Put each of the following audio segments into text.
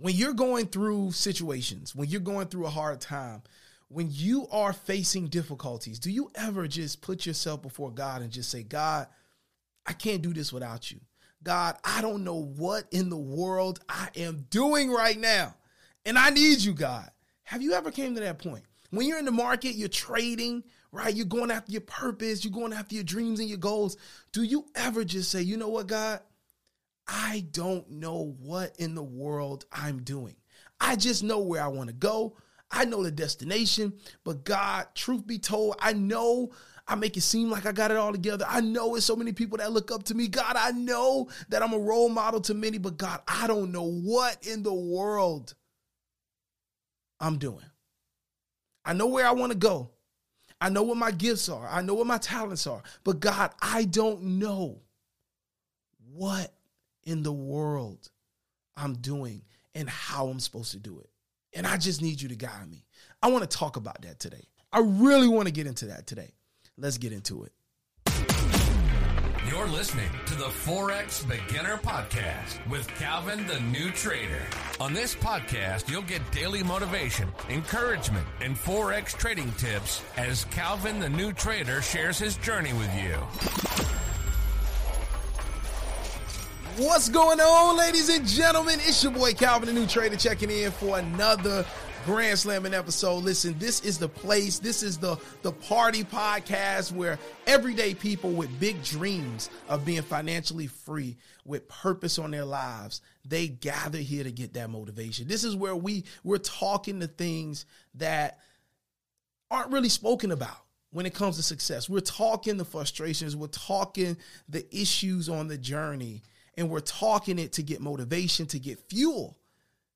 when you're going through situations, when you're going through a hard time, when you are facing difficulties, do you ever just put yourself before God and just say, God, I can't do this without you. God, I don't know what in the world I am doing right now. And I need you, God. Have you ever came to that point? When you're in the market, you're trading, right? You're going after your purpose, you're going after your dreams and your goals. Do you ever just say, you know what, God? I don't know what in the world I'm doing. I just know where I want to go. I know the destination, but God, truth be told, I know I make it seem like I got it all together. I know it's so many people that look up to me. God, I know that I'm a role model to many, but God, I don't know what in the world I'm doing. I know where I want to go. I know what my gifts are. I know what my talents are. But God, I don't know what in the world I'm doing and how I'm supposed to do it. And I just need you to guide me. I want to talk about that today. I really want to get into that today. Let's get into it. You're listening to the Forex Beginner Podcast with Calvin the New Trader. On this podcast, you'll get daily motivation, encouragement, and Forex trading tips as Calvin the New Trader shares his journey with you. What's going on, ladies and gentlemen? It's your boy Calvin the New Trader checking in for another Grand Slamming episode. Listen, this is the place, this is the, the party podcast where everyday people with big dreams of being financially free, with purpose on their lives, they gather here to get that motivation. This is where we we're talking the things that aren't really spoken about when it comes to success. We're talking the frustrations, we're talking the issues on the journey, and we're talking it to get motivation, to get fuel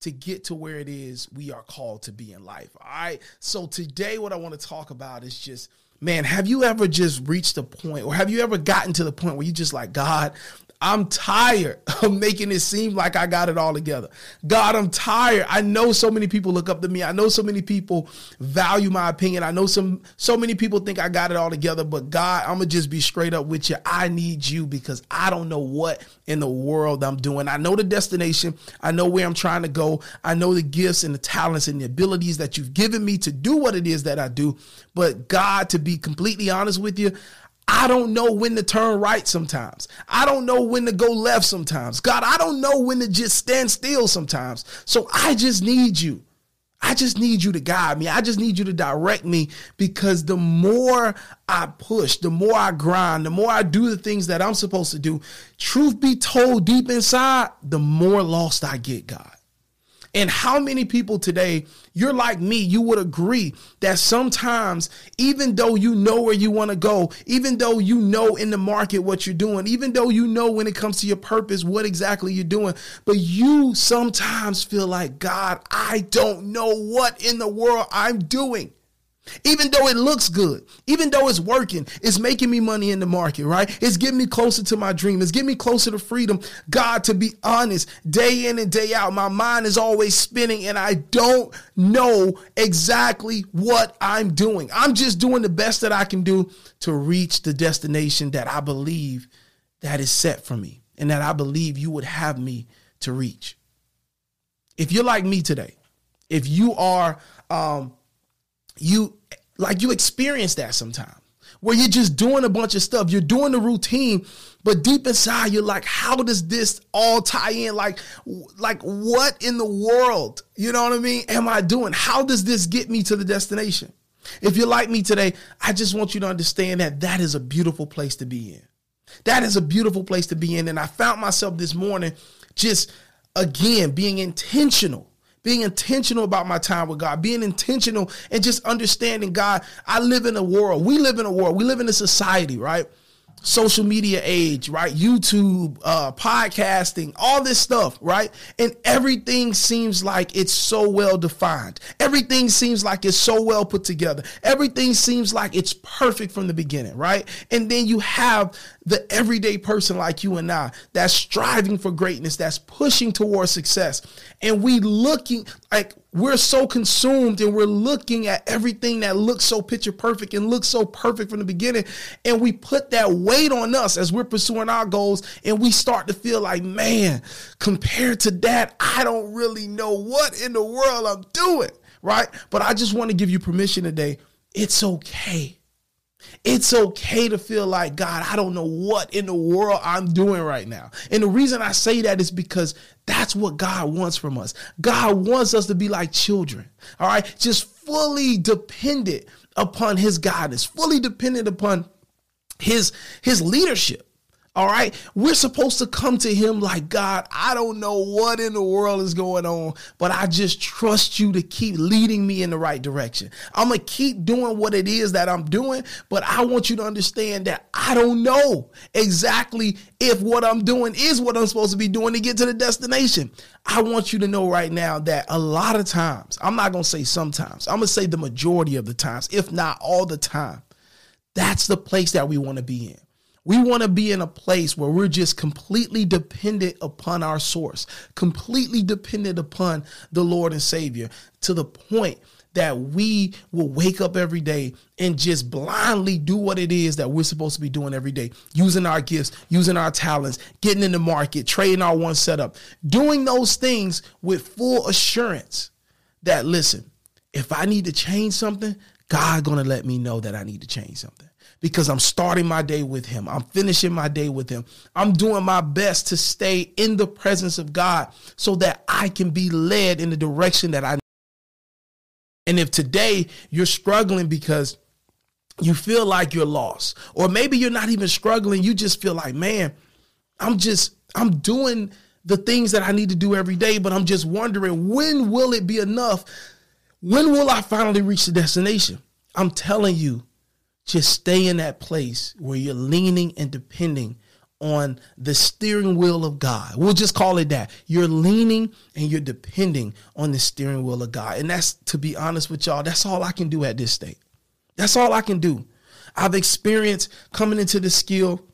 to get to where it is we are called to be in life. All right. So today, what I want to talk about is just, man, have you ever just reached a point or have you ever gotten to the point where you just like, God, I'm tired of making it seem like I got it all together. God, I'm tired. I know so many people look up to me. I know so many people value my opinion. I know some so many people think I got it all together, but God, I'm going to just be straight up with you. I need you because I don't know what in the world I'm doing. I know the destination. I know where I'm trying to go. I know the gifts and the talents and the abilities that you've given me to do what it is that I do. But God, to be completely honest with you, I don't know when to turn right sometimes. I don't know when to go left sometimes. God, I don't know when to just stand still sometimes. So I just need you. I just need you to guide me. I just need you to direct me because the more I push, the more I grind, the more I do the things that I'm supposed to do, truth be told, deep inside, the more lost I get, God. And how many people today, you're like me, you would agree that sometimes, even though you know where you want to go, even though you know in the market what you're doing, even though you know when it comes to your purpose what exactly you're doing, but you sometimes feel like, God, I don't know what in the world I'm doing. Even though it looks good, even though it's working, it's making me money in the market, right? It's getting me closer to my dream. It's getting me closer to freedom. God, to be honest, day in and day out, my mind is always spinning and I don't know exactly what I'm doing. I'm just doing the best that I can do to reach the destination that I believe that is set for me and that I believe you would have me to reach. If you're like me today, if you are um, you like you experience that sometimes where you're just doing a bunch of stuff you're doing the routine but deep inside you're like how does this all tie in? Like like what in the world? You know what i mean? Am i doing how does this get me to the destination? If you're like me today i just want you to understand that that is a beautiful place to be in. That is a beautiful place to be in and i found myself this morning just again being intentional being intentional about my time with God, being intentional and just understanding God. I live in a world, we live in a world, we live in a society, right? Social media age, right? YouTube, uh, podcasting, all this stuff, right? And everything seems like it's so well defined. Everything seems like it's so well put together. Everything seems like it's perfect from the beginning, right? And then you have the everyday person like you and I that's striving for greatness, that's pushing towards success. And we looking like we're so consumed and we're looking at everything that looks so picture perfect and looks so perfect from the beginning. And we put that weight on us as we're pursuing our goals. And we start to feel like, man, compared to that, I don't really know what in the world I'm doing. Right. But I just want to give you permission today. It's okay it's okay to feel like, God, I don't know what in the world I'm doing right now. And the reason I say that is because that's what God wants from us. God wants us to be like children, all right? Just fully dependent upon his guidance, fully dependent upon his his leadership. All right. We're supposed to come to him like, God, I don't know what in the world is going on, but I just trust you to keep leading me in the right direction. I'm going to keep doing what it is that I'm doing, but I want you to understand that I don't know exactly if what I'm doing is what I'm supposed to be doing to get to the destination. I want you to know right now that a lot of times, I'm not going to say sometimes, I'm going to say the majority of the times, if not all the time, that's the place that we want to be in. We want to be in a place where we're just completely dependent upon our source, completely dependent upon the Lord and Savior to the point that we will wake up every day and just blindly do what it is that we're supposed to be doing every day, using our gifts, using our talents, getting in the market, trading our one setup, doing those things with full assurance that listen, if I need to change something, God going to let me know that I need to change something because I'm starting my day with Him. I'm finishing my day with Him. I'm doing my best to stay in the presence of God so that I can be led in the direction that I. And if today you're struggling because you feel like you're lost, or maybe you're not even struggling, you just feel like, man, I'm just, I'm doing the things that I need to do every day, but I'm just wondering when will it be enough? When will I finally reach the destination? I'm telling you, just stay in that place where you're leaning and depending on the steering wheel of God. We'll just call it that. You're leaning and you're depending on the steering wheel of God. And that's, to be honest with y'all, that's all I can do at this state. That's all I can do. I've experienced coming into the skill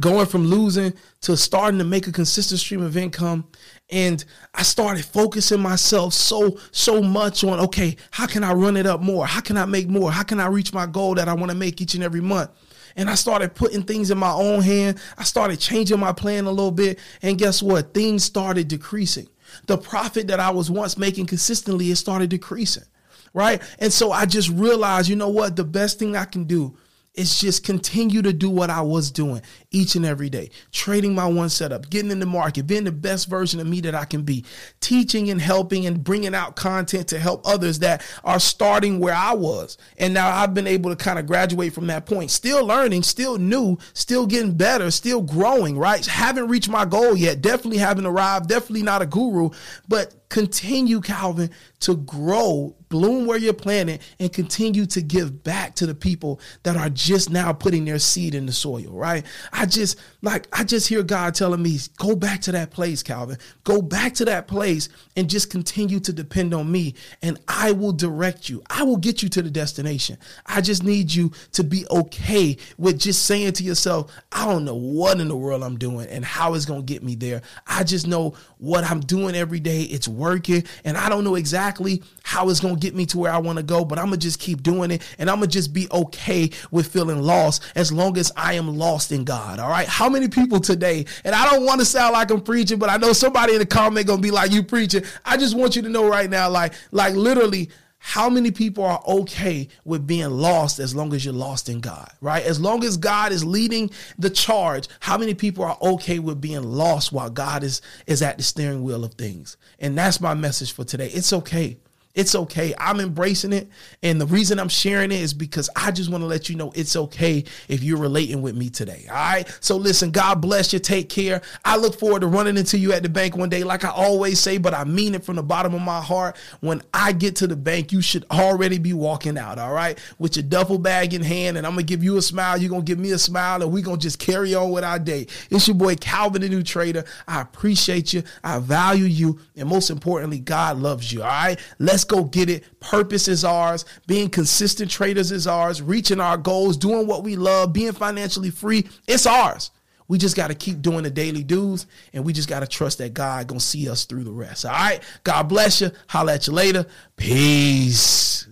going from losing to starting to make a consistent stream of income. And i started focusing myself so so much on okay how can i run it up more? How can i make more? How can i reach my goal that i want to make each and every month? And i started putting things in my own hand. I started changing my plan a little bit. And guess what? Things started decreasing. The profit that i was once making consistently it started decreasing right? And so i just realized you know what? The best thing i can do is just continue to do what I was doing each and every day, trading my one setup, getting in the market, being the best version of me that I can be, teaching and helping and bringing out content to help others that are starting where I was. And now I've been able to kind of graduate from that point, still learning, still new, still getting better, still growing, right? Haven't reached my goal yet, definitely haven't arrived, definitely not a guru, but continue, Calvin, to grow, bloom where you're planted, and continue to give back to the people that are just now putting their seed in the soil, right? I just like I just hear God telling me, go back to that place, Calvin. Go back to that place and just continue to depend on me, and I will direct you. I will get you to the destination. I just need you to be okay with just saying to yourself, I don't know what in the world I'm doing and how it's gonna get me there. I just know what I'm doing every day. It's working, and I don't know exactly how it's gonna get me to where I want to go, but I'm gonna just keep doing it, and I'm gonna just be okay with feeling lost as long as I am lost in God. All right. How many people today, and I don't want to sound like I'm preaching, but I know somebody in the comment gonna be like, you preaching. I just want you to know right now, like, like literally how many people are okay with being lost as long as you're lost in God, right? As long as God is leading the charge, how many people are okay with being lost while God is is at the steering wheel of things? And that's my message for today. It's okay. It's okay. I'm embracing it. And the reason I'm sharing it is because I just want to let you know it's okay if you're relating with me today. All right. So listen, God bless you. Take care. I look forward to running into you at the bank one day, like I always say, but I mean it from the bottom of my heart. When I get to the bank, you should already be walking out. All right. With your duffel bag in hand. And I'm going to give you a smile. You're going to give me a smile. And we're going to just carry on with our day. It's your boy, Calvin, the new trader. I appreciate you. I value you. And most importantly, God loves you. All right. Let's go get it. Purpose is ours. Being consistent traders is ours. Reaching our goals, doing what we love, being financially free, it's ours. We just got to keep doing the daily dues and we just got to trust that God to see us through the rest. All right. God bless you. Holla at you later. Peace.